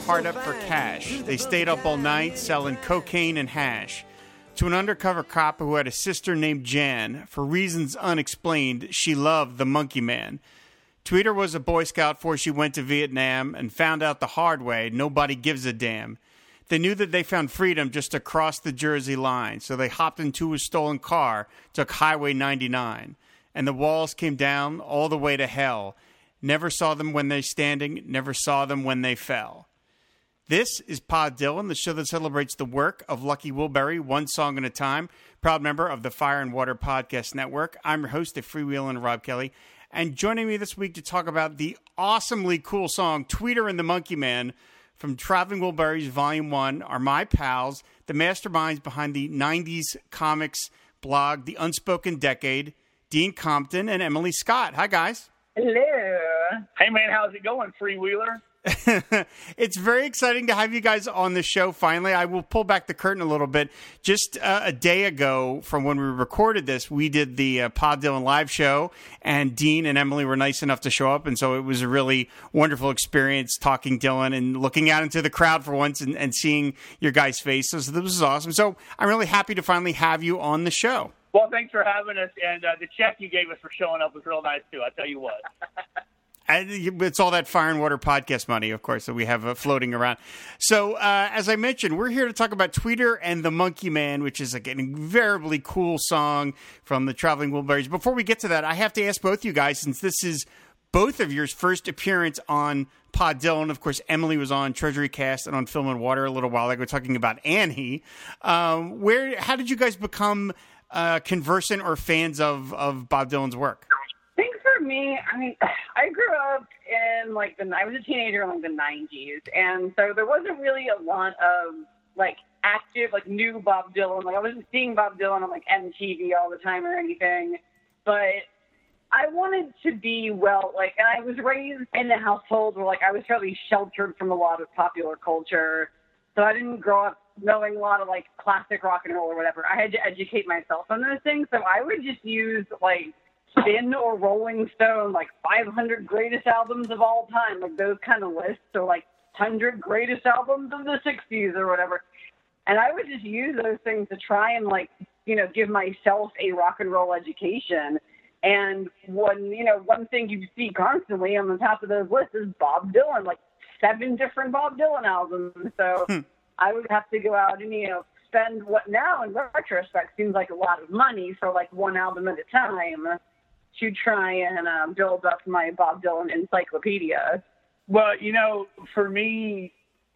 Hard up for cash. They stayed up all night selling cocaine and hash. To an undercover cop who had a sister named Jan, for reasons unexplained, she loved the Monkey Man. Tweeter was a Boy Scout before she went to Vietnam and found out the hard way nobody gives a damn. They knew that they found freedom just across the Jersey line, so they hopped into a stolen car, took Highway 99, and the walls came down all the way to hell. Never saw them when they standing, never saw them when they fell. This is Pod Dylan, the show that celebrates the work of Lucky Wilbury, one song at a time. Proud member of the Fire and Water Podcast Network. I'm your host, the freewheeling Rob Kelly. And joining me this week to talk about the awesomely cool song Tweeter and the Monkey Man from Traveling Wilburys Volume 1 are my pals, the masterminds behind the 90s comics blog, The Unspoken Decade, Dean Compton and Emily Scott. Hi, guys. Hello. Hey, man, how's it going, freewheeler? it's very exciting to have you guys on the show finally. I will pull back the curtain a little bit. Just uh, a day ago from when we recorded this, we did the uh, Pod Dylan live show, and Dean and Emily were nice enough to show up. And so it was a really wonderful experience talking Dylan and looking out into the crowd for once and, and seeing your guys' faces. So this was awesome. So I'm really happy to finally have you on the show. Well, thanks for having us, and uh, the check you gave us for showing up was real nice too. I tell you what. it's all that fire and water podcast money, of course, that we have uh, floating around. So, uh, as I mentioned, we're here to talk about Tweeter and the Monkey Man, which is like an invariably cool song from the Traveling Wilburys. Before we get to that, I have to ask both you guys, since this is both of your first appearance on Pod Dylan. Of course, Emily was on Treasury Cast and on Film and Water a little while ago, talking about Annie. Um, where, how did you guys become uh, conversant or fans of of Bob Dylan's work? Me, I mean, I grew up in like the I was a teenager in like the '90s, and so there wasn't really a lot of like active like new Bob Dylan. Like I wasn't seeing Bob Dylan on like MTV all the time or anything, but I wanted to be well like, and I was raised in a household where like I was fairly sheltered from a lot of popular culture, so I didn't grow up knowing a lot of like classic rock and roll or whatever. I had to educate myself on those things, so I would just use like Spin or Rolling Stone, like 500 greatest albums of all time, like those kind of lists, or like 100 greatest albums of the 60s or whatever. And I would just use those things to try and like, you know, give myself a rock and roll education. And one, you know, one thing you see constantly on the top of those lists is Bob Dylan, like seven different Bob Dylan albums. So hmm. I would have to go out and, you know, spend what now in retrospect seems like a lot of money for like one album at a time to try and uh, build up my Bob Dylan encyclopedia? Well, you know, for me,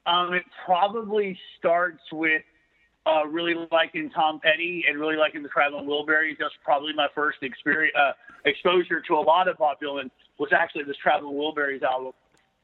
um, it probably starts with uh, really liking Tom Petty and really liking the Traveling Wilburys. That's probably my first experience, uh, exposure to a lot of Bob Dylan was actually this Traveling Wilburys album.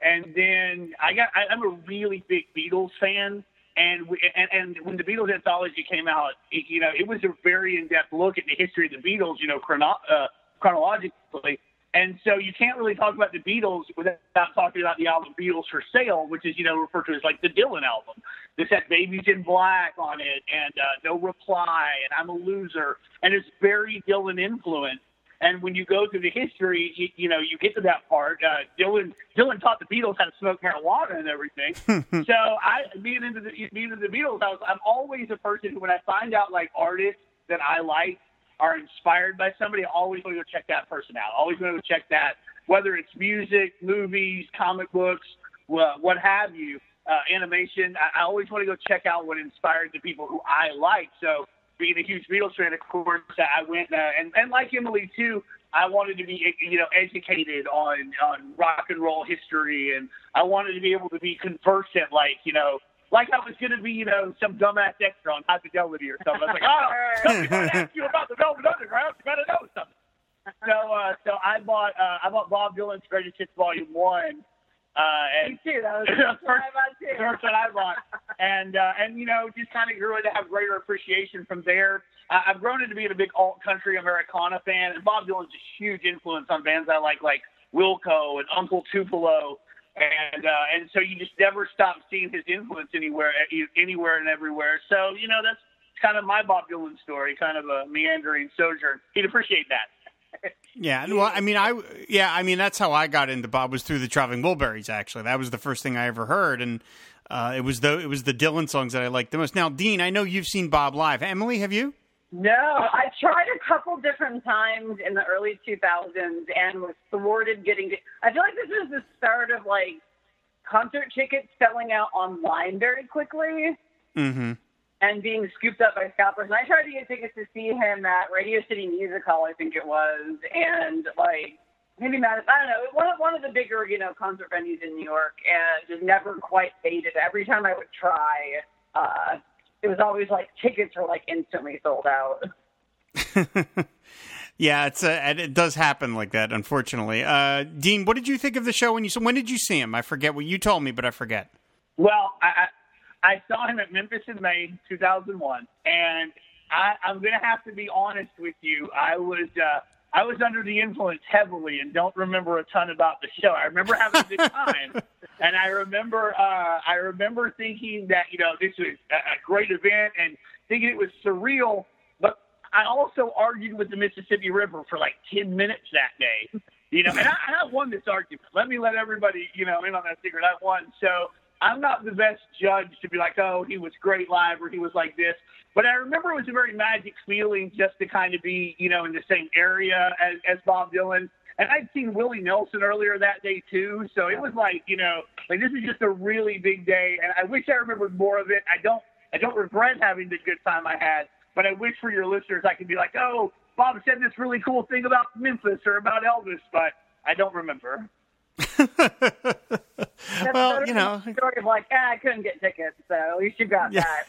And then I got, I, I'm a really big Beatles fan. And, we, and and when the Beatles anthology came out, it, you know, it was a very in-depth look at the history of the Beatles. You know, chrono, uh, chronologically. And so you can't really talk about the Beatles without talking about the album Beatles for Sale, which is, you know, referred to as like the Dylan album. This had Babies in Black on it and uh, No Reply and I'm a Loser. And it's very Dylan influenced. And when you go through the history, you, you know, you get to that part. Uh, Dylan Dylan taught the Beatles how to smoke marijuana and everything. so I, being into the being into the Beatles, I was, I'm always a person who, when I find out like artists that I like, are inspired by somebody, always want to go check that person out. Always want to go check that, whether it's music, movies, comic books, what have you, uh, animation. I, I always want to go check out what inspired the people who I like. So, being a huge Beatles fan, of course, I went uh, and and like Emily too. I wanted to be, you know, educated on on rock and roll history, and I wanted to be able to be conversant, like you know, like I was going to be, you know, some dumbass extra on High Fidelity or something. I was like, oh, might ask you the Velvet Underground. You got to know something. So, uh, so I bought, uh, I bought Bob Dylan's Greatest Hits Volume One, Uh, and, Me too. That was the first, one I bought. First one I bought, and uh, and you know just kind of grew to have greater appreciation from there. Uh, I've grown into being a big alt country Americana fan, and Bob Dylan's a huge influence on bands I like, like Wilco and Uncle Tupelo, and uh, and so you just never stop seeing his influence anywhere, anywhere and everywhere. So you know that's kind of my Bob Dylan story, kind of a meandering sojourn. He'd appreciate that. Yeah, well, I mean, I yeah, I mean, that's how I got into Bob was through the Traveling Wilburys. Actually, that was the first thing I ever heard, and uh, it was the it was the Dylan songs that I liked the most. Now, Dean, I know you've seen Bob live. Emily, have you? No, I tried a couple different times in the early 2000s and was thwarted getting. To, I feel like this is the start of like concert tickets selling out online very quickly. Mm-hmm and being scooped up by scalpers. And I tried to get tickets to see him at Radio City Music Hall, I think it was, and like maybe Madison. I don't know, one of one of the bigger you know concert venues in New York, and just never quite made it. Every time I would try, uh, it was always like tickets were like instantly sold out. yeah, it's uh, it does happen like that, unfortunately. Uh, Dean, what did you think of the show when you when did you see him? I forget what you told me, but I forget. Well, I, I saw him at Memphis in May 2001, and I, I'm going to have to be honest with you. I was uh, I was under the influence heavily, and don't remember a ton about the show. I remember having a good time, and I remember uh, I remember thinking that you know this was a, a great event, and thinking it was surreal. But I also argued with the Mississippi River for like 10 minutes that day. You know, and I, I won this argument. Let me let everybody, you know, in on that secret. I won. So I'm not the best judge to be like, oh, he was great live or he was like this. But I remember it was a very magic feeling just to kind of be, you know, in the same area as, as Bob Dylan. And I'd seen Willie Nelson earlier that day too, so it was like, you know, like this is just a really big day, and I wish I remembered more of it. I don't, I don't regret having the good time I had, but I wish for your listeners I could be like, oh, Bob said this really cool thing about Memphis or about Elvis, but I don't remember. Well, you know, story of like, ah, I couldn't get tickets, so at least you got yeah. that.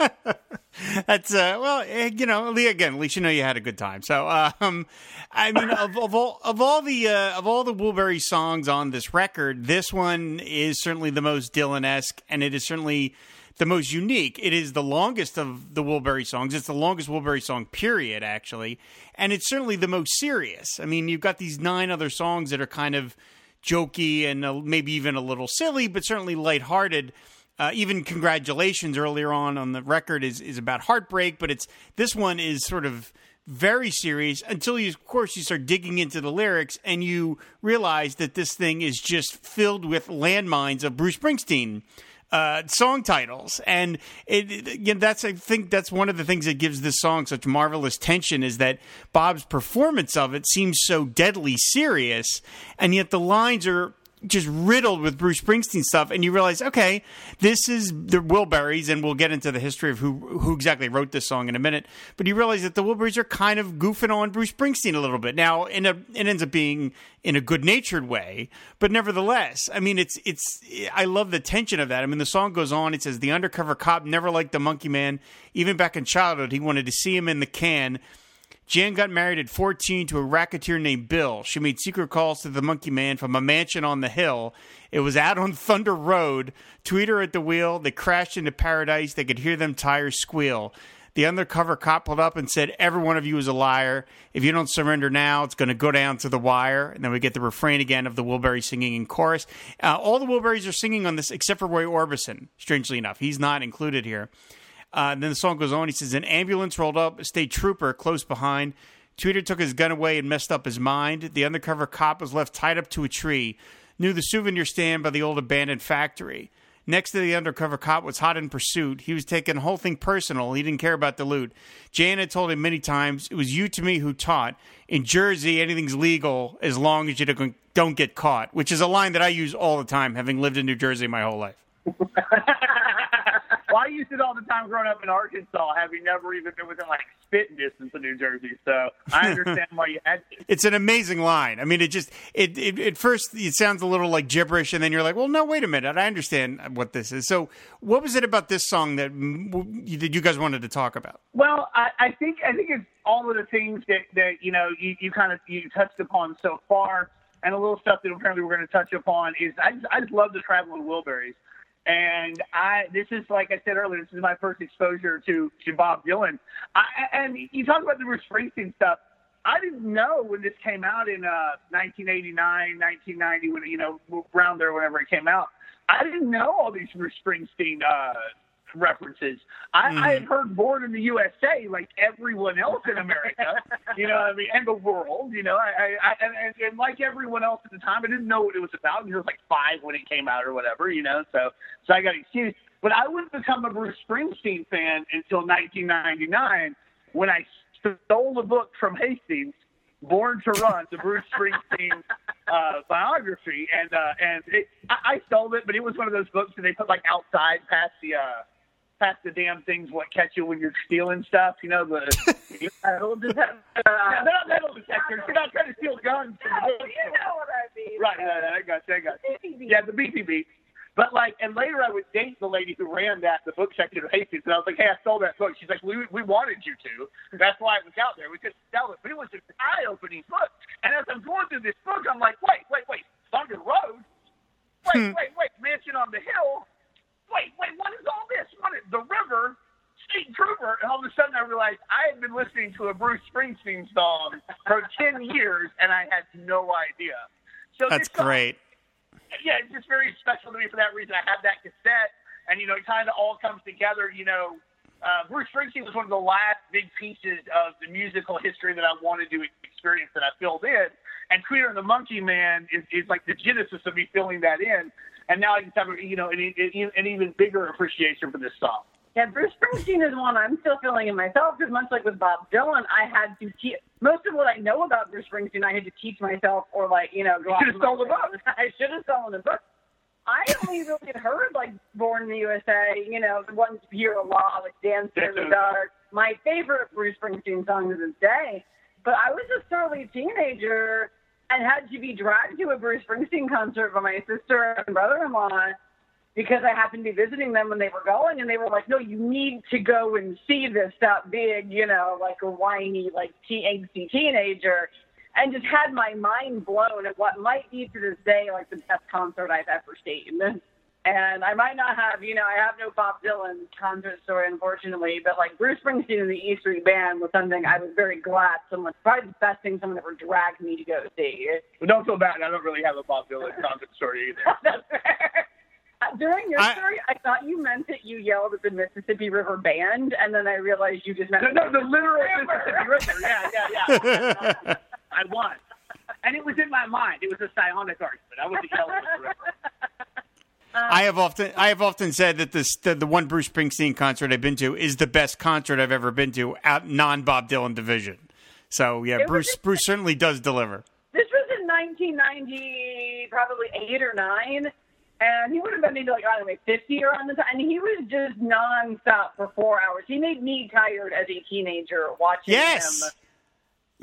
That's uh, well, eh, you know, Lee. again, at least you know you had a good time. So, um, I mean, of, of all of all the uh, of all the Wilbury songs on this record, this one is certainly the most Dylan esque, and it is certainly the most unique. It is the longest of the Wilbury songs. It's the longest Wilbury song, period, actually, and it's certainly the most serious. I mean, you've got these nine other songs that are kind of jokey and maybe even a little silly, but certainly lighthearted. Uh, even congratulations earlier on on the record is is about heartbreak, but it's this one is sort of very serious until you of course you start digging into the lyrics and you realize that this thing is just filled with landmines of Bruce Springsteen uh, song titles, and it, it, you know, that's I think that's one of the things that gives this song such marvelous tension is that Bob's performance of it seems so deadly serious, and yet the lines are just riddled with Bruce Springsteen stuff, and you realize, okay, this is the Wilburys, and we'll get into the history of who who exactly wrote this song in a minute. But you realize that the Wilburys are kind of goofing on Bruce Springsteen a little bit. Now, in a, it ends up being in a good natured way, but nevertheless, I mean, it's it's. I love the tension of that. I mean, the song goes on. It says the undercover cop never liked the Monkey Man. Even back in childhood, he wanted to see him in the can Jan got married at 14 to a racketeer named Bill. She made secret calls to the Monkey Man from a mansion on the hill. It was out on Thunder Road. Tweeter at the wheel. They crashed into paradise. They could hear them tires squeal. The undercover cop pulled up and said, Every one of you is a liar. If you don't surrender now, it's going to go down to the wire. And then we get the refrain again of the Wilbury singing in chorus. Uh, all the Wilburys are singing on this except for Roy Orbison, strangely enough. He's not included here. Uh, then the song goes on. He says, An ambulance rolled up, a state trooper close behind. Tweeter took his gun away and messed up his mind. The undercover cop was left tied up to a tree, near the souvenir stand by the old abandoned factory. Next to the undercover cop was hot in pursuit. He was taking the whole thing personal. He didn't care about the loot. Jan had told him many times, it was you to me who taught. In Jersey, anything's legal as long as you don't get caught, which is a line that I use all the time, having lived in New Jersey my whole life. well, I used it all the time growing up in Arkansas, having never even been within like spitting distance of New Jersey. So I understand why you had to. It's an amazing line. I mean, it just it, it at first it sounds a little like gibberish, and then you're like, well, no, wait a minute, I understand what this is. So, what was it about this song that mm, that you guys wanted to talk about? Well, I, I think I think it's all of the things that that you know you, you kind of you touched upon so far. and a little stuff that apparently we're going to touch upon is I just, I just love the Traveling Wilburys. And I, this is like I said earlier, this is my first exposure to to Bob Dylan. I, and you talk about the Bruce Springsteen stuff. I didn't know when this came out in uh, 1989, 1990, when you know around there, whenever it came out. I didn't know all these Bruce Springsteen uh, references. I, mm. I had heard "Born in the USA" like everyone else in America, you know, I mean, and the world, you know. I, I, I and, and like everyone else at the time, I didn't know what it was about. I was like five when it came out or whatever, you know. So, so I got excused. But I wouldn't become a Bruce Springsteen fan until 1999 when I stole a book from Hastings Born to Run, the Bruce Springsteen uh, biography, and uh, and it, I, I stole it, but it was one of those books that they put like outside past the uh, past the damn things what catch you when you're stealing stuff. You know the metal detector. Uh, they're not metal detectors. You're not trying to steal guns. No, you know what I mean. Right. Uh, I got you. I got you. Yeah, the BPB. But like, and later I would date the lady who ran that, the book section of Hastings, and I was like, hey, I stole that book. She's like, we we wanted you to. That's why it was out there. We couldn't sell it, but it was an eye-opening book. And as I'm going through this book, I'm like, wait, wait, wait, Thunder Road. Wait, hmm. wait, wait, Mansion on the Hill. Wait, wait, what is all this? What is the river? State Trooper, and all of a sudden I realized I had been listening to a Bruce Springsteen song for ten years, and I had no idea. So that's song, great yeah, it's just very special to me for that reason. I have that cassette, and you know, it kind of all comes together. You know, uh, Bruce Springsteen was one of the last big pieces of the musical history that I wanted to experience that I filled in. And Tweeter and the Monkey Man is, is like the genesis of me filling that in. And now I just have a, you know an, an even bigger appreciation for this song. Yeah, Bruce Springsteen is one I'm still feeling in myself because much like with Bob Dylan, I had to teach most of what I know about Bruce Springsteen. I had to teach myself, or like you know, go. Should have stolen the book. I should have stolen the book. I only really had heard like Born in the USA, you know, the ones you hear a lot, like Dance in the Dark. My favorite Bruce Springsteen song to this day. But I was a surly teenager and had to be dragged to a Bruce Springsteen concert by my sister and brother-in-law because I happened to be visiting them when they were going, and they were like, "No, you need to go and see this." That big, you know, like a whiny, like angsty teenager, and just had my mind blown at what might be to this day like the best concert I've ever seen. And I might not have, you know, I have no Bob Dylan concert story, unfortunately, but like Bruce Springsteen and the E Street Band was something I was very glad someone, probably the best thing someone ever dragged me to go see. Well, don't feel bad. I don't really have a Bob Dylan concert story either. That's fair. During your I, story, I thought you meant that you yelled at the Mississippi River Band, and then I realized you just meant no, no the literal Mississippi River. Yeah, yeah, yeah. I won, and it was in my mind. It was a psionic argument. I wasn't yelling at the river. Uh, I have often I have often said that this the, the, one Bruce Springsteen concert I've been to is the best concert I've ever been to out non Bob Dylan division. So yeah, Bruce Bruce certainly does deliver. This was in 1990, probably eight or nine, and he would have been maybe like, I don't know, 50 around the time. And he was just nonstop for four hours. He made me tired as a teenager watching yes. him.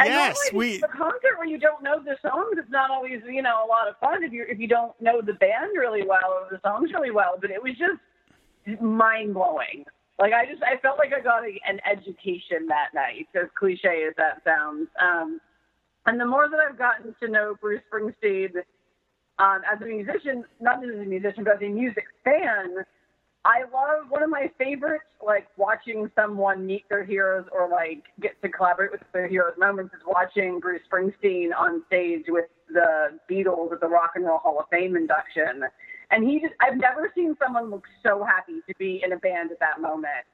Yes, we. The concert where you don't know the songs, it's not always you know a lot of fun if you if you don't know the band really well or the songs really well. But it was just mind blowing. Like I just I felt like I got a, an education that night, as cliche as that sounds. Um, and the more that I've gotten to know Bruce Springsteen um, as a musician, not just as a musician, but as a music fan, I love one of my favorites, like watching someone meet their heroes or like get to collaborate with their heroes moments is watching Bruce Springsteen on stage with the Beatles at the Rock and Roll Hall of Fame induction. And he just, I've never seen someone look so happy to be in a band at that moment.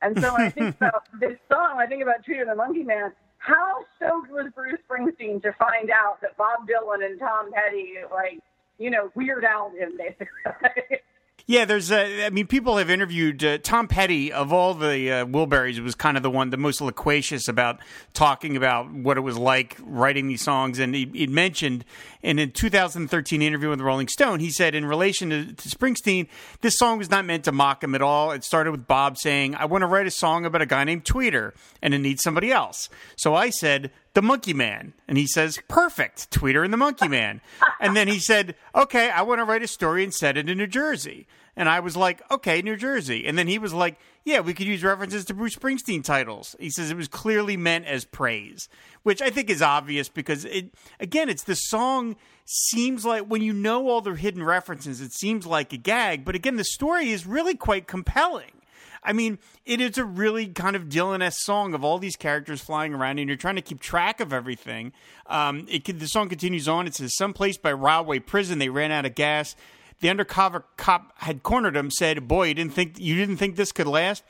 And so when I think about this song, I think about Tweeter the Monkey Man. How stoked was Bruce Springsteen to find out that Bob Dylan and Tom Petty, like, you know, Weird Al him basically. Yeah, there's. I mean, people have interviewed uh, Tom Petty of all the uh, Wilburys was kind of the one, the most loquacious about talking about what it was like writing these songs, and he, he mentioned in a 2013 interview with Rolling Stone, he said in relation to, to Springsteen, this song was not meant to mock him at all. It started with Bob saying, "I want to write a song about a guy named Tweeter, and it needs somebody else." So I said, the Monkey Man. And he says, perfect, Tweeter and the Monkey Man. and then he said, okay, I want to write a story and set it in New Jersey. And I was like, okay, New Jersey. And then he was like, yeah, we could use references to Bruce Springsteen titles. He says it was clearly meant as praise, which I think is obvious because it, again, it's the song seems like when you know all the hidden references, it seems like a gag. But again, the story is really quite compelling. I mean, it is a really kind of Dylan esque song of all these characters flying around, and you're trying to keep track of everything. Um, it the song continues on. It says, "Someplace by Rahway Prison, they ran out of gas. The undercover cop had cornered him. Said, "Boy, you didn't think you didn't think this could last."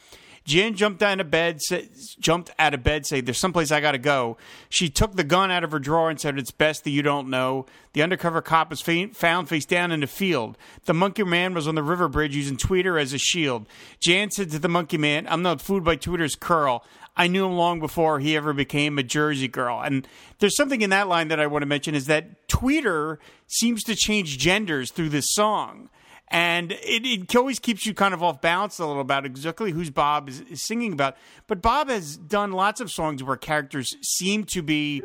Jan jumped out of bed, said, jumped out of bed, "There's someplace I got to go." She took the gun out of her drawer and said, "It's best that you don't know." The undercover cop was found face down in the field. The monkey man was on the river bridge using Tweeter as a shield. Jan said to the monkey man, "I'm not fooled by Tweeter's curl." I knew him long before he ever became a Jersey girl. And there's something in that line that I want to mention is that Tweeter seems to change genders through this song and it, it always keeps you kind of off balance a little about exactly who's Bob is, is, singing about. But Bob has done lots of songs where characters seem to be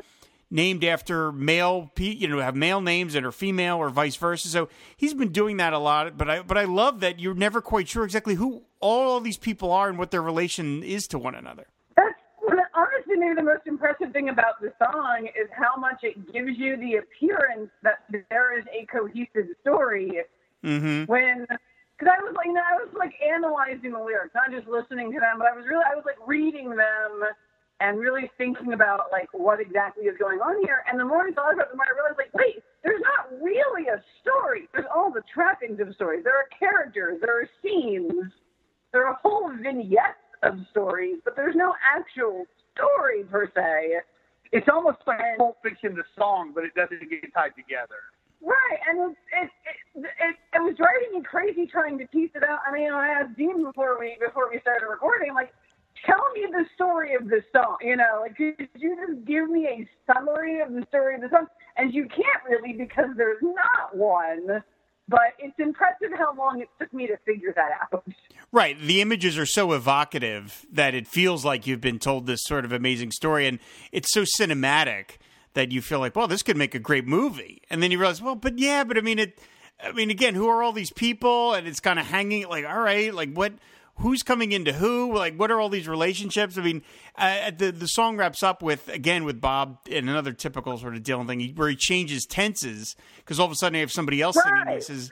named after male, you know, have male names and are female or vice versa. So he's been doing that a lot. But I, but I love that you're never quite sure exactly who all these people are and what their relation is to one another. That's honestly maybe the most impressive thing about the song is how much it gives you the appearance that there is a cohesive story Mm-hmm. When, because I was like, you know, I was like analyzing the lyrics, not just listening to them, but I was really, I was like reading them and really thinking about like what exactly is going on here. And the more I thought about it, the more I realized, like, wait, there's not really a story. There's all the trappings of stories. There are characters. There are scenes. There are whole vignettes of stories, but there's no actual story per se. It's almost like Pulp Fiction, the song, but it doesn't get tied together. Right, and it it, it it it was driving me crazy trying to piece it out. I mean, I asked Dean before we before we started recording, like, tell me the story of this song. You know, like, could you just give me a summary of the story of the song? And you can't really because there's not one. But it's impressive how long it took me to figure that out. Right. The images are so evocative that it feels like you've been told this sort of amazing story, and it's so cinematic that you feel like, well, this could make a great movie, and then you realize, well, but yeah, but I mean, it. I mean, again, who are all these people? And it's kind of hanging like, all right, like what? Who's coming into who? Like, what are all these relationships? I mean, uh, the the song wraps up with again with Bob and another typical sort of Dylan thing where he changes tenses because all of a sudden you have somebody else right. singing. He says,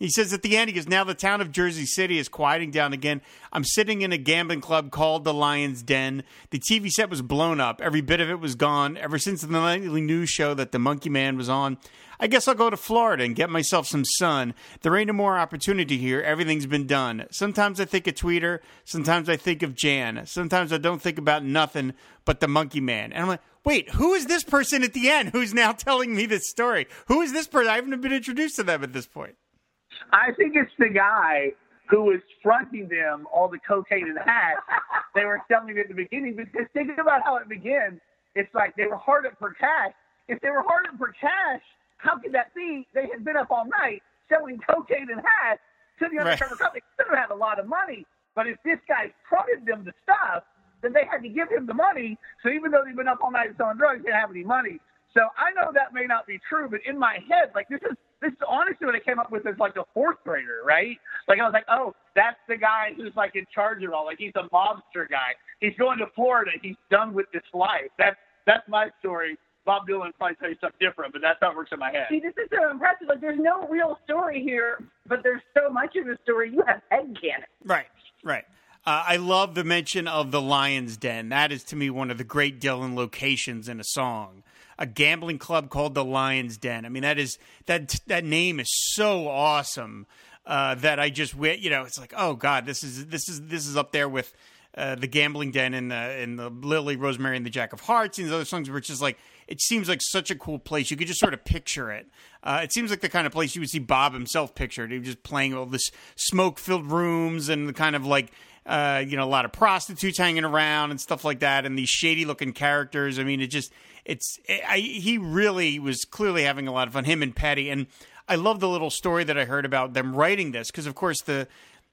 he says at the end, he goes, Now the town of Jersey City is quieting down again. I'm sitting in a gambling club called the Lion's Den. The TV set was blown up. Every bit of it was gone. Ever since the nightly news show that the Monkey Man was on, I guess I'll go to Florida and get myself some sun. There ain't no more opportunity here. Everything's been done. Sometimes I think of Tweeter. Sometimes I think of Jan. Sometimes I don't think about nothing but the Monkey Man. And I'm like, wait, who is this person at the end who's now telling me this story? Who is this person? I haven't been introduced to them at this point. I think it's the guy who was fronting them all the cocaine and hash they were selling at the beginning. Because think about how it begins. It's like they were hard up for cash. If they were hard up for cash, how could that be? They had been up all night selling cocaine and hash to the undercover right. company. They could have had a lot of money. But if this guy fronted them the stuff, then they had to give him the money. So even though they've been up all night selling drugs, they didn't have any money. So I know that may not be true, but in my head, like this is this is honestly what I came up with as like a fourth grader, right? Like I was like, oh, that's the guy who's like in charge of all. Like he's a mobster guy. He's going to Florida. He's done with this life. That's that's my story. Bob Dylan probably tell you something different, but that's how it works in my head. See, this is so impressive. Like there's no real story here, but there's so much of the story you have head canon. Right, right. Uh, I love the mention of the Lion's Den. That is to me one of the great Dylan locations in a song a gambling club called the Lion's Den. I mean, that is that that name is so awesome uh, that I just went, you know it's like oh god, this is this is this is up there with. Uh, the gambling den and the and the Lily Rosemary and the Jack of Hearts and these other songs, which is like it seems like such a cool place. You could just sort of picture it. Uh, it seems like the kind of place you would see Bob himself pictured. He was just playing all this smoke filled rooms and the kind of like uh, you know, a lot of prostitutes hanging around and stuff like that, and these shady looking characters. I mean, it just it's I, he really was clearly having a lot of fun. Him and Petty. and I love the little story that I heard about them writing this because, of course, the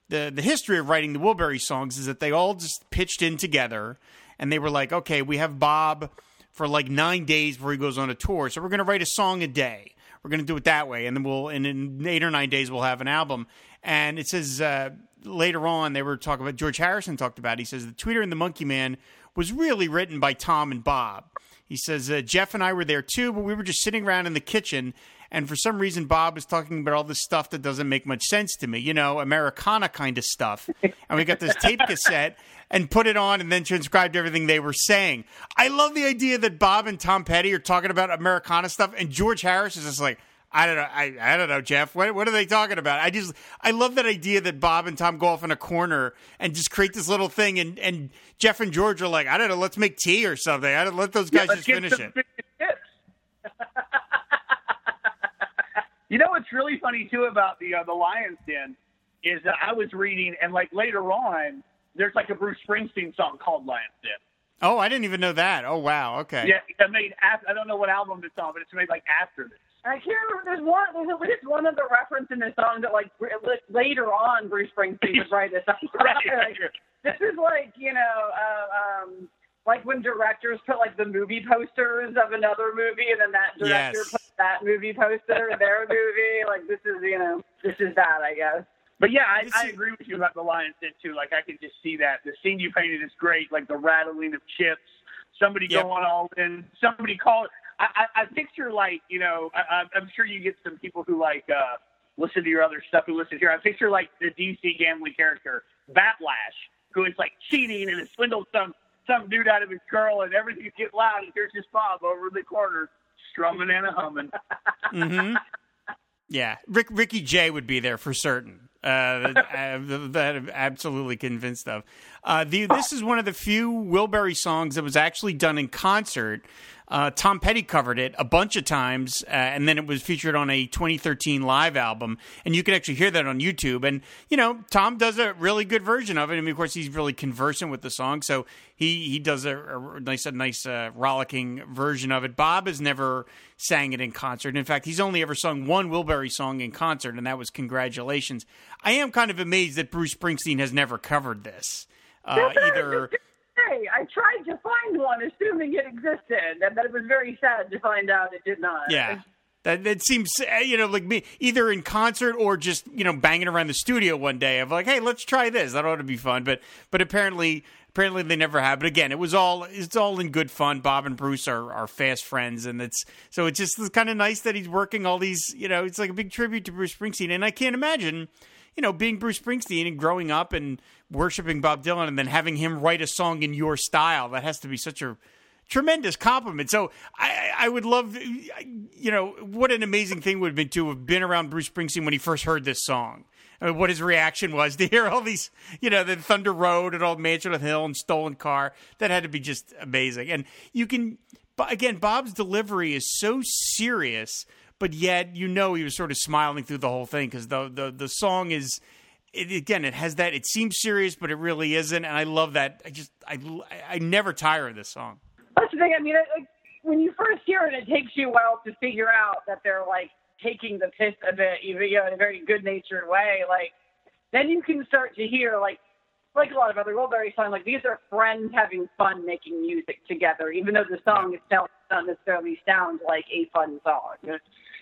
the the history of writing the Wilbury songs is that they all just pitched in together, and they were like, okay, we have Bob for like nine days before he goes on a tour. So we're going to write a song a day. We're going to do it that way, and then we'll and in eight or nine days we'll have an album. And it says uh, later on they were talking about George Harrison talked about. It. He says the Tweeter and the Monkey Man was really written by Tom and Bob. He says uh, Jeff and I were there too, but we were just sitting around in the kitchen and for some reason, Bob is talking about all this stuff that doesn't make much sense to me, you know, Americana kind of stuff. and we got this tape cassette and put it on and then transcribed everything they were saying. I love the idea that Bob and Tom Petty are talking about Americana stuff and George Harrison is just like, I don't know. I, I don't know, Jeff. What what are they talking about? I just I love that idea that Bob and Tom go off in a corner and just create this little thing, and, and Jeff and George are like, I don't know, let's make tea or something. I don't let those guys yeah, just finish it. You know what's really funny too about the uh, the Lions Den is that I was reading and like later on there's like a Bruce Springsteen song called Lions Den. Oh, I didn't even know that. Oh wow, okay. Yeah, it made after, I don't know what album it's on, but it's made like after this. I can't remember. There's one. There's at least one of the reference in the song that like later on Bruce Springsteen would write this song. right, like, this is like you know. Uh, um, like when directors put like the movie posters of another movie, and then that director yes. puts that movie poster in their movie. Like this is, you know, this is that, I guess. But yeah, I, I agree with you about the Lions Den too. Like I can just see that the scene you painted is great. Like the rattling of chips, somebody yep. going all in, somebody call. I, I, I picture like you know, I, I'm sure you get some people who like uh listen to your other stuff who listen here. I picture like the DC gambling character Bat Lash, who is like cheating and has swindled some some dude out of his girl, and everything gets loud, and here's just Bob over the corner strumming and a humming. mm-hmm. Yeah, Rick, Ricky Jay would be there for certain. Uh, that I'm absolutely convinced of. Uh, the, this is one of the few Wilbury songs that was actually done in concert. Uh, Tom Petty covered it a bunch of times, uh, and then it was featured on a 2013 live album, and you can actually hear that on YouTube. And you know, Tom does a really good version of it. I mean, of course, he's really conversant with the song, so he he does a, a nice a nice uh, rollicking version of it. Bob has never sang it in concert. In fact, he's only ever sung one Wilbury song in concert, and that was "Congratulations." I am kind of amazed that Bruce Springsteen has never covered this. Uh, either Hey, I tried to find one, assuming it existed, and that it was very sad to find out it did not. Yeah. That, that seems, eh, you know, like me, either in concert or just, you know, banging around the studio one day of like, hey, let's try this. That ought to be fun. But, but apparently, apparently they never have. But again, it was all, it's all in good fun. Bob and Bruce are, are fast friends. And it's, so it's just kind of nice that he's working all these, you know, it's like a big tribute to Bruce Springsteen. And I can't imagine, you know, being Bruce Springsteen and growing up and worshiping Bob Dylan and then having him write a song in your style, that has to be such a tremendous compliment. So I, I would love, you know, what an amazing thing would have been to have been around Bruce Springsteen when he first heard this song. I mean, what his reaction was to hear all these, you know, the Thunder Road and old Mansion Hill and Stolen Car. That had to be just amazing. And you can, again, Bob's delivery is so serious but yet you know he was sort of smiling through the whole thing because the, the the song is it, again it has that it seems serious but it really isn't and I love that I just I I never tire of this song. That's the thing. I mean, like when you first hear it, it takes you a while to figure out that they're like taking the piss a bit, you know, in a very good natured way. Like then you can start to hear like like a lot of other Wilbury songs, like these are friends having fun making music together, even though the song itself doesn't necessarily sound like a fun song.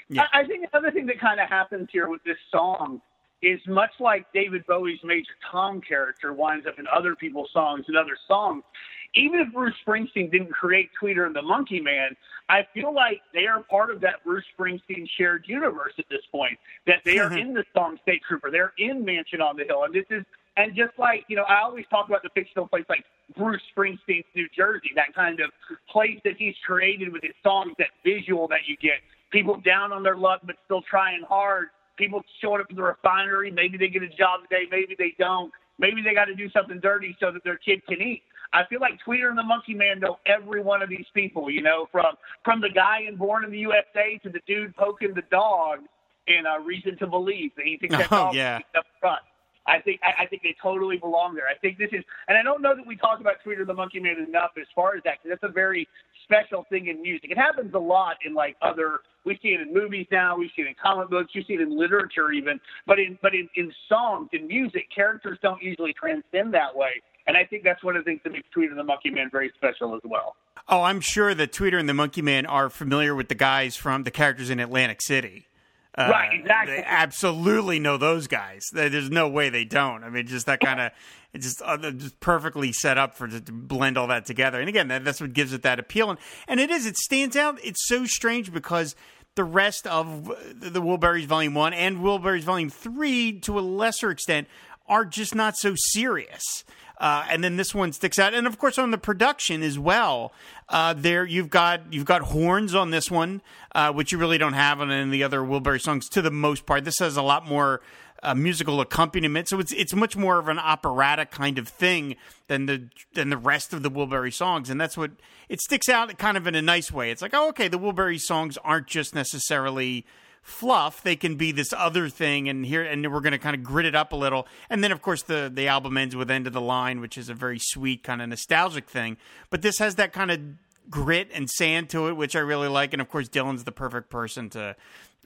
Yeah. I, I think another thing that kind of happens here with this song is much like David Bowie's Major Tom character winds up in other people's songs and other songs. Even if Bruce Springsteen didn't create Tweeter and the Monkey Man, I feel like they are part of that Bruce Springsteen shared universe at this point. That they are mm-hmm. in the song State Trooper, they're in Mansion on the Hill, and this is and just like you know, I always talk about the fictional place like Bruce Springsteen's New Jersey, that kind of place that he's created with his songs, that visual that you get people down on their luck but still trying hard. People showing up to the refinery. Maybe they get a job today, maybe they don't. Maybe they got to do something dirty so that their kid can eat. I feel like Tweeter and the Monkey Man know every one of these people. You know, from from the guy in Born in the USA to the dude poking the dog in a Reason to Believe that he thinks that oh, yeah. up front. I think I, I think they totally belong there. I think this is, and I don't know that we talk about Tweeter the Monkey Man enough as far as that because that's a very special thing in music. It happens a lot in like other. We see it in movies now. We see it in comic books. You see it in literature even. But in but in, in songs in music, characters don't usually transcend that way. And I think that's one of the things that makes Tweeter and the Monkey Man very special as well. Oh, I'm sure that Tweeter and the Monkey Man are familiar with the guys from the characters in Atlantic City. Uh, right, exactly. They absolutely know those guys. There's no way they don't. I mean, just that kind of, it's just, uh, just perfectly set up for to, blend all that together. And again, that, that's what gives it that appeal. And, and it is, it stands out. It's so strange because the rest of the Wilburys Volume 1 and Wilburys Volume 3, to a lesser extent, are just not so serious. Uh, and then this one sticks out, and of course on the production as well. Uh, there you've got you've got horns on this one, uh, which you really don't have on any of the other Wilbury songs. To the most part, this has a lot more uh, musical accompaniment, so it's it's much more of an operatic kind of thing than the than the rest of the Wilbury songs, and that's what it sticks out kind of in a nice way. It's like, oh, okay, the Wilbury songs aren't just necessarily fluff they can be this other thing and here and we're going to kind of grit it up a little. And then of course the the album ends with end of the line which is a very sweet kind of nostalgic thing. But this has that kind of grit and sand to it which i really like and of course dylan's the perfect person to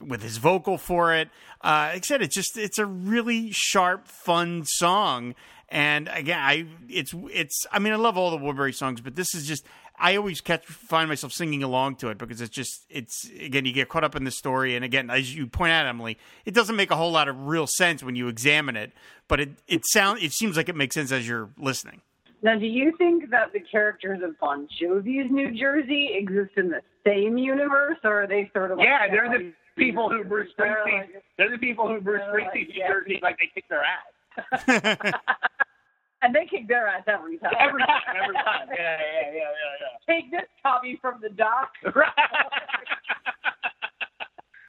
with his vocal for it. Uh like i said it's just it's a really sharp fun song. And again i it's it's i mean i love all the Wilbury songs but this is just I always catch find myself singing along to it because it's just it's again you get caught up in the story and again as you point out Emily it doesn't make a whole lot of real sense when you examine it but it it sound it seems like it makes sense as you're listening. Now, do you think that the characters of Bon Jovi's New Jersey exist in the same universe, or are they sort of like yeah? They're the people who Bruce Springsteen. They're the people who Bruce Springsteen New Jersey like they kick their ass. And they kick their ass every time. Every time, every time. Yeah, yeah, yeah, yeah, yeah. Take this copy from the dock.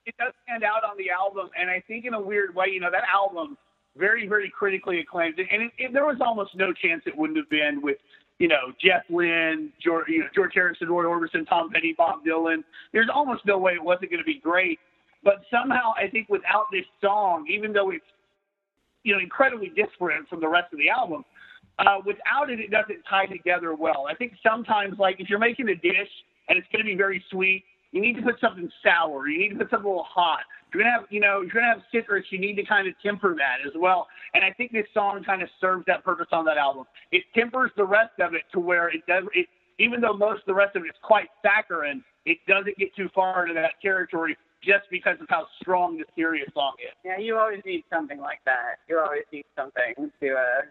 it does stand out on the album, and I think in a weird way, you know, that album very, very critically acclaimed, and it, it, there was almost no chance it wouldn't have been with, you know, Jeff Lynne, George, you know, George Harrison, Roy Orbison, Tom Petty, Bob Dylan. There's almost no way it wasn't going to be great. But somehow, I think without this song, even though it's, you know, incredibly different from the rest of the album, uh, without it, it doesn't tie together well. I think sometimes, like if you're making a dish and it's going to be very sweet, you need to put something sour. You need to put something a little hot. You're gonna have, you know, you're gonna have citrus, you need to kind of temper that as well. And I think this song kind of serves that purpose on that album. It tempers the rest of it to where it does. It, even though most of the rest of it is quite saccharine, it doesn't get too far into that territory just because of how strong the serious song is. Yeah, you always need something like that. You always need something to uh,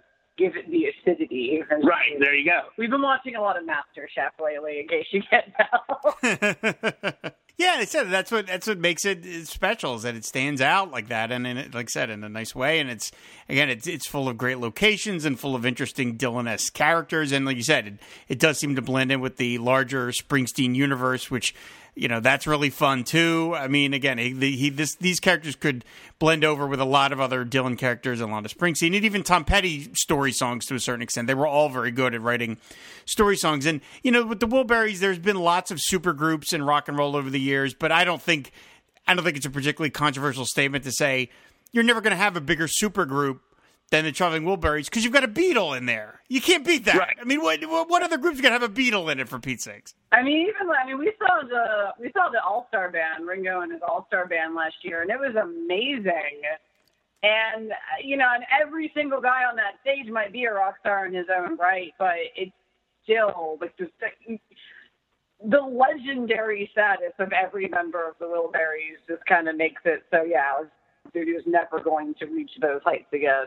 give it the acidity. Right, there you go. We've been watching a lot of Master Chef lately, in case you can't tell. yeah, I said that's what that's what makes it special is that it stands out like that, and in it, like I said, in a nice way. And it's again, it's it's full of great locations and full of interesting Dylan-esque characters, and like you said, it, it does seem to blend in with the larger Springsteen universe, which you know that's really fun too. I mean, again, he, he this these characters could blend over with a lot of other Dylan characters and a lot of Springsteen and even Tom Petty story songs to a certain extent. They were all very good at writing story songs. And you know, with the Wilburys, there's been lots of super groups in rock and roll over the years, but I don't think I don't think it's a particularly controversial statement to say you're never going to have a bigger super group than the Traveling Wilburys because you've got a Beatle in there. You can't beat that. Right. I mean, what what other group's gonna have a Beatle in it for Pete's sakes? I mean, even I mean, we saw the we saw the All Star Band, Ringo and his All Star Band last year, and it was amazing. And you know, and every single guy on that stage might be a rock star in his own right, but it's still like just the legendary status of every member of the Wilburys just kind of makes it so. Yeah, Studio's never going to reach those heights again.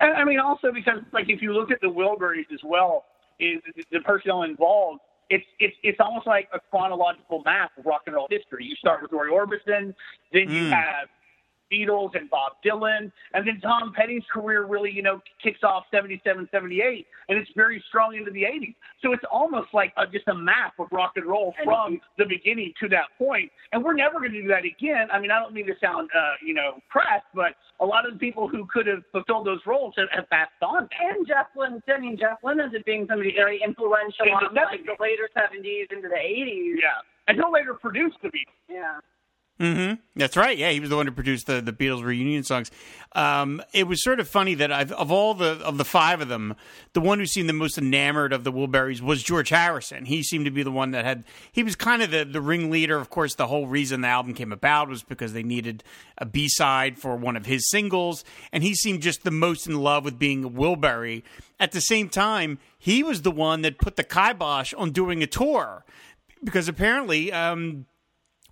And, I mean, also because like if you look at the Wilburys as well, is the personnel involved. It's it's it's almost like a chronological map of rock and roll history. You start with Roy Orbison, then you Mm. have Beatles and Bob Dylan, and then Tom Petty's career really, you know, kicks off 77, 78, and it's very strong into the 80s. So it's almost like a, just a map of rock and roll from the beginning to that point. And we're never going to do that again. I mean, I don't mean to sound, uh, you know, pressed, but a lot of the people who could have fulfilled those roles have, have passed on. And Jeff Lynne, I mean, Jeff Lynne up being somebody very influential In the on like the later 70s into the 80s. Yeah. And he'll later produce the Beatles. Yeah. Mm-hmm. That's right. Yeah, he was the one who produced the the Beatles reunion songs. Um, it was sort of funny that I've, of all the of the five of them, the one who seemed the most enamored of the Wilburys was George Harrison. He seemed to be the one that had. He was kind of the the ringleader. Of course, the whole reason the album came about was because they needed a B side for one of his singles, and he seemed just the most in love with being a Wilbury. At the same time, he was the one that put the kibosh on doing a tour because apparently. Um,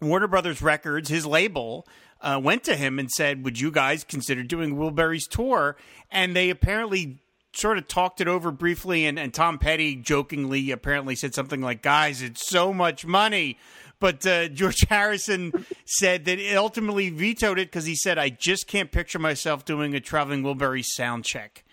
Warner Brothers Records, his label, uh, went to him and said, "Would you guys consider doing Wilbury's tour?" And they apparently sort of talked it over briefly. And, and Tom Petty jokingly apparently said something like, "Guys, it's so much money." But uh, George Harrison said that it ultimately vetoed it because he said, "I just can't picture myself doing a traveling Wilbury sound check."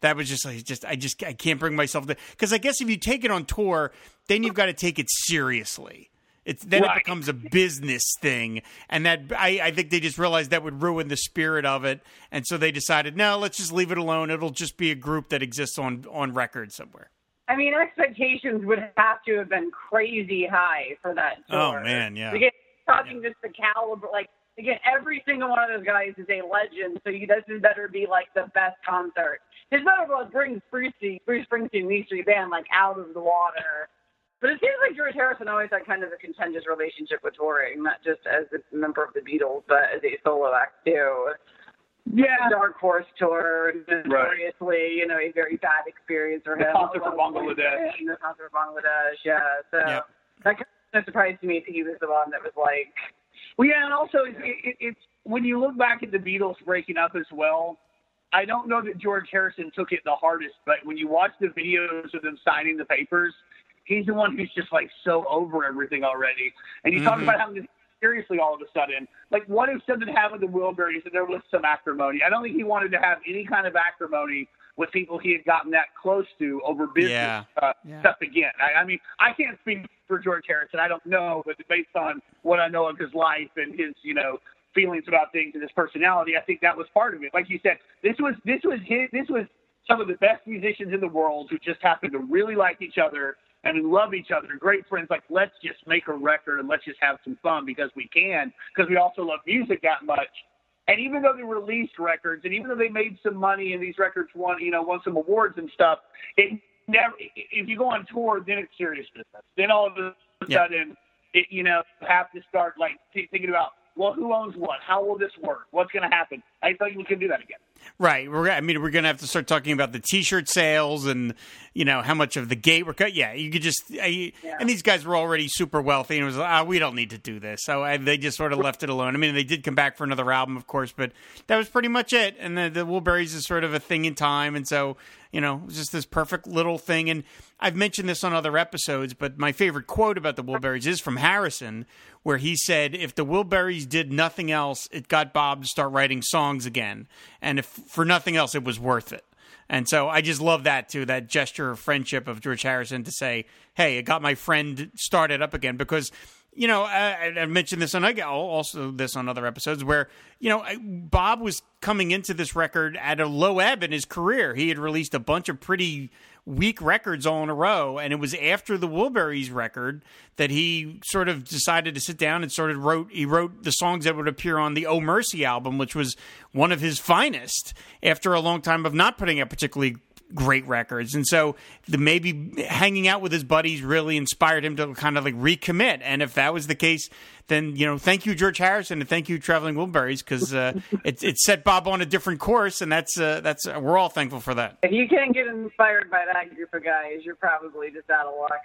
That was just like, just I just I can't bring myself to because I guess if you take it on tour, then you've got to take it seriously. It's then Right. it becomes a business thing, and that I, I think they just realized that would ruin the spirit of it, and so they decided, no, let's just leave it alone. It'll just be a group that exists on on record somewhere. I mean, expectations would have to have been crazy high for that oh, tour. Oh, man, yeah. Again, talking just the caliber, like again, every single one of those guys is a legend. So you, this better be like the best concert. His better was bring Bruce, Bruce Springsteen and E Street Band like out of the water. But it seems like George Harrison always had kind of a contentious relationship with touring, not just as a member of the Beatles, but as a solo act too. Yeah. Dark Horse tour, notoriously, you know, a very bad experience for him. The concert for Bangladesh. The concert for Bangladesh, yeah. So Yep. that kind of surprised me that he was the one that was like, Well, yeah, and also it, it, it's when you look back at the Beatles breaking up as well. I don't know that George Harrison took it the hardest, but when you watch the videos of them signing the papers, he's the one who's just like so over everything already. And you talk Mhm. about having to seriously all of a sudden. Like, what if something happened to Wilburys and there was some acrimony? I don't think he wanted to have any kind of acrimony with people he had gotten that close to over business Yeah. uh, Yeah. stuff again. I, I mean, I can't speak for George Harrison. I don't know, but based on what I know of his life and his, you know, feelings about things and his personality, I think that was part of it. Like you said, this was this was his this was some of the best musicians in the world who just happened to really like each other and who love each other, great friends. Like, let's just make a record and let's just have some fun because we can, because we also love music that much. And even though they released records, and even though they made some money and these records won, you know, won some awards and stuff, it never. If you go on tour, then it's serious business. Then all of a Yeah. sudden, it, you know, have to start like t- thinking about, well, who owns what? How will this work? What's going to happen? I think we can do that again. Right. We're, I mean, we're going to have to start talking about the T-shirt sales and you know how much of the gate we're cut. Yeah, you could just. I, And these guys were already super wealthy, and it was like, ah, we don't need to do this. So I, they just sort of left it alone. I mean, they did come back for another album, of course, but that was pretty much it. And the, the Wilburys is sort of a thing in time, and so you know, it was just this perfect little thing. And I've mentioned this on other episodes, but my favorite quote about the Wilburys is from Harrison, where he said, "If the Wilburys did nothing else, it got Bob to start writing songs again, and if for nothing else, it was worth it." And so I just love that too, that gesture of friendship of George Harrison to say, "Hey, it got my friend started up again." Because you know, I, I mentioned this on I also this on other episodes where you know Bob was coming into this record at a low ebb in his career. He had released a bunch of pretty weak records all in a row, and it was after the Wilburys record that he sort of decided to sit down and sort of wrote. He wrote the songs that would appear on the Oh Mercy album, which was one of his finest after a long time of not putting out particularly great records. And so the maybe hanging out with his buddies really inspired him to kind of like recommit. And if that was the case, then you know, thank you George Harrison and thank you Traveling Wilburys because uh, it it set Bob on a different course, and that's uh, that's uh, we're all thankful for that. if you can't get inspired by that group of guys, you're probably just out of luck.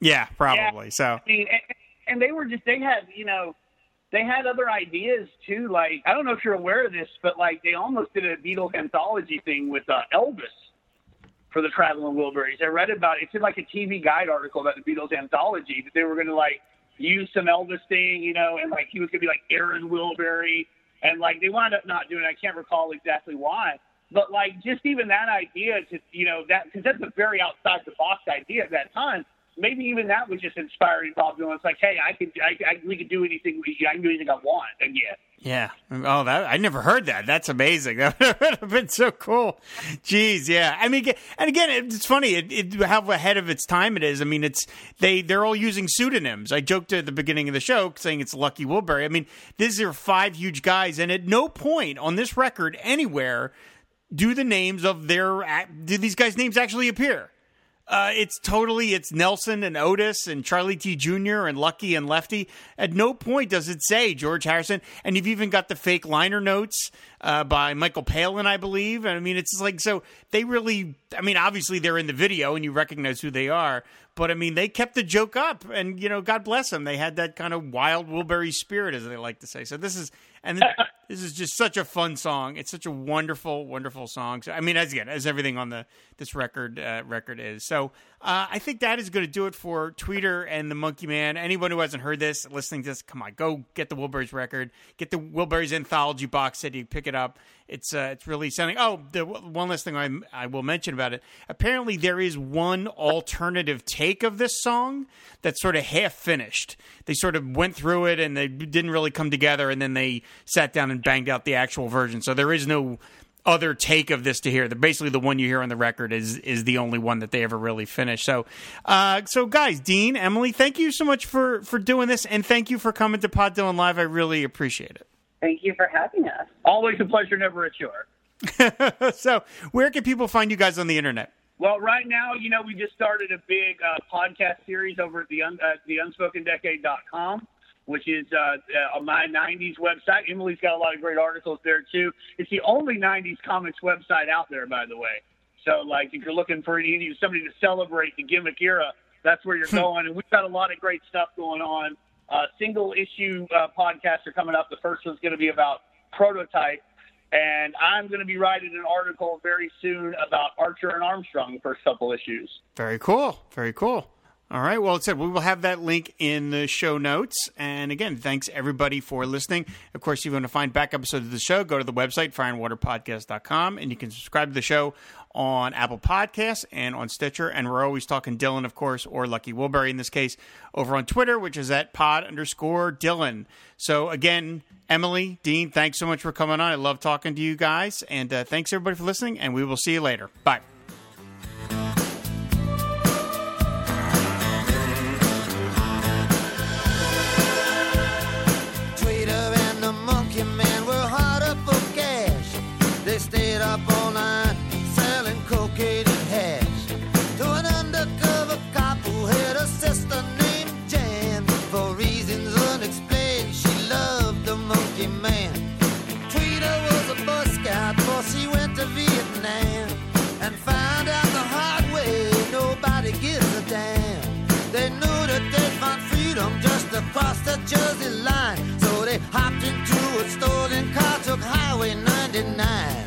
Yeah, probably. So I mean, and, and they were just they had you know they had other ideas too. Like I don't know if you're aware of this, but like they almost did a Beatles anthology thing with uh, Elvis for the Traveling Wilburys. I read about it. It's in like a TV guide article about the Beatles anthology that they were going to like use some Elvis thing, you know, and like he was going to be like Aaron Wilbury, and like they wound up not doing. it. I can't recall exactly why. But like just even that idea to you know that because that's a very outside the box idea at that time. Maybe even that was just inspiring Bob Dylan. It's like, hey, I could, I, I we could do anything. We, I can do anything I want again. Yeah. Oh, that I never heard that. That's amazing. That would have been so cool. Jeez, yeah. I mean, and again, it's funny. It, it, how ahead of its time it is. I mean, it's they they're all using pseudonyms. I joked at the beginning of the show saying it's Lucky Wilbury. I mean, these are five huge guys, and at no point on this record anywhere do the names of their do these guys' names actually appear. Uh, it's totally it's Nelson and Otis and Charlie T Jr. and Lucky and Lefty. At no point does it say George Harrison, and you've even got the fake liner notes uh, by Michael Palin, I believe. I mean, it's like so they really. I mean, obviously they're in the video and you recognize who they are, but I mean they kept the joke up, and you know, God bless them. They had that kind of wild Wilbury spirit, as they like to say. So this is and this is just such a fun song. It's such a wonderful, wonderful song. So, I mean, as again, as everything on the this record uh, record is. So uh, I think that is going to do it for Tweeter and the Monkey Man. Anyone who hasn't heard this, listening to this, come on, go get the Wilburys record, get the Wilburys anthology box set. You pick it up. It's uh, it's really sounding. Oh, the one last thing I I will mention about it. Apparently, there is one alternative take of this song that's sort of half finished. They sort of went through it and they didn't really come together, and then they sat down and banged out the actual version. So there is no other take of this to hear. The basically the one you hear on the record is is the only one that they ever really finished. So, uh, so guys, Dean, Emily, thank you so much for for doing this, and thank you for coming to Pod Dylan Live. I really appreciate it. Thank you for having us. Always a pleasure, never a chore. so, where can people find you guys on the internet? Well, right now, you know, we just started a big uh, podcast series over at the un- uh, the unspokendecade.com which is uh, uh, my 90s website. Emily's got a lot of great articles there, too. It's the only 90s comics website out there, by the way. So, like, if you're looking for any, somebody to celebrate the gimmick era, that's where you're hmm. going. And we've got a lot of great stuff going on. Uh, single issue uh, podcasts are coming up. The first one's going to be about prototype. And I'm going to be writing an article very soon about Archer and Armstrong, the first couple issues. Very cool. Very cool. All right. Well, it said we will have that link in the show notes. And again, thanks everybody for listening. Of course, if you want to find back episodes of the show, go to the website, fireandwaterpodcast.com, and you can subscribe to the show on Apple Podcasts and on Stitcher. And we're always talking Dylan, of course, or Lucky Wilbury in this case, over on Twitter, which is at pod underscore Dylan. So again, Emily, Dean, thanks so much for coming on. I love talking to you guys. And uh, thanks everybody for listening, and we will see you later. Bye. The Jersey line. So they hopped into a stolen car, took Highway 99.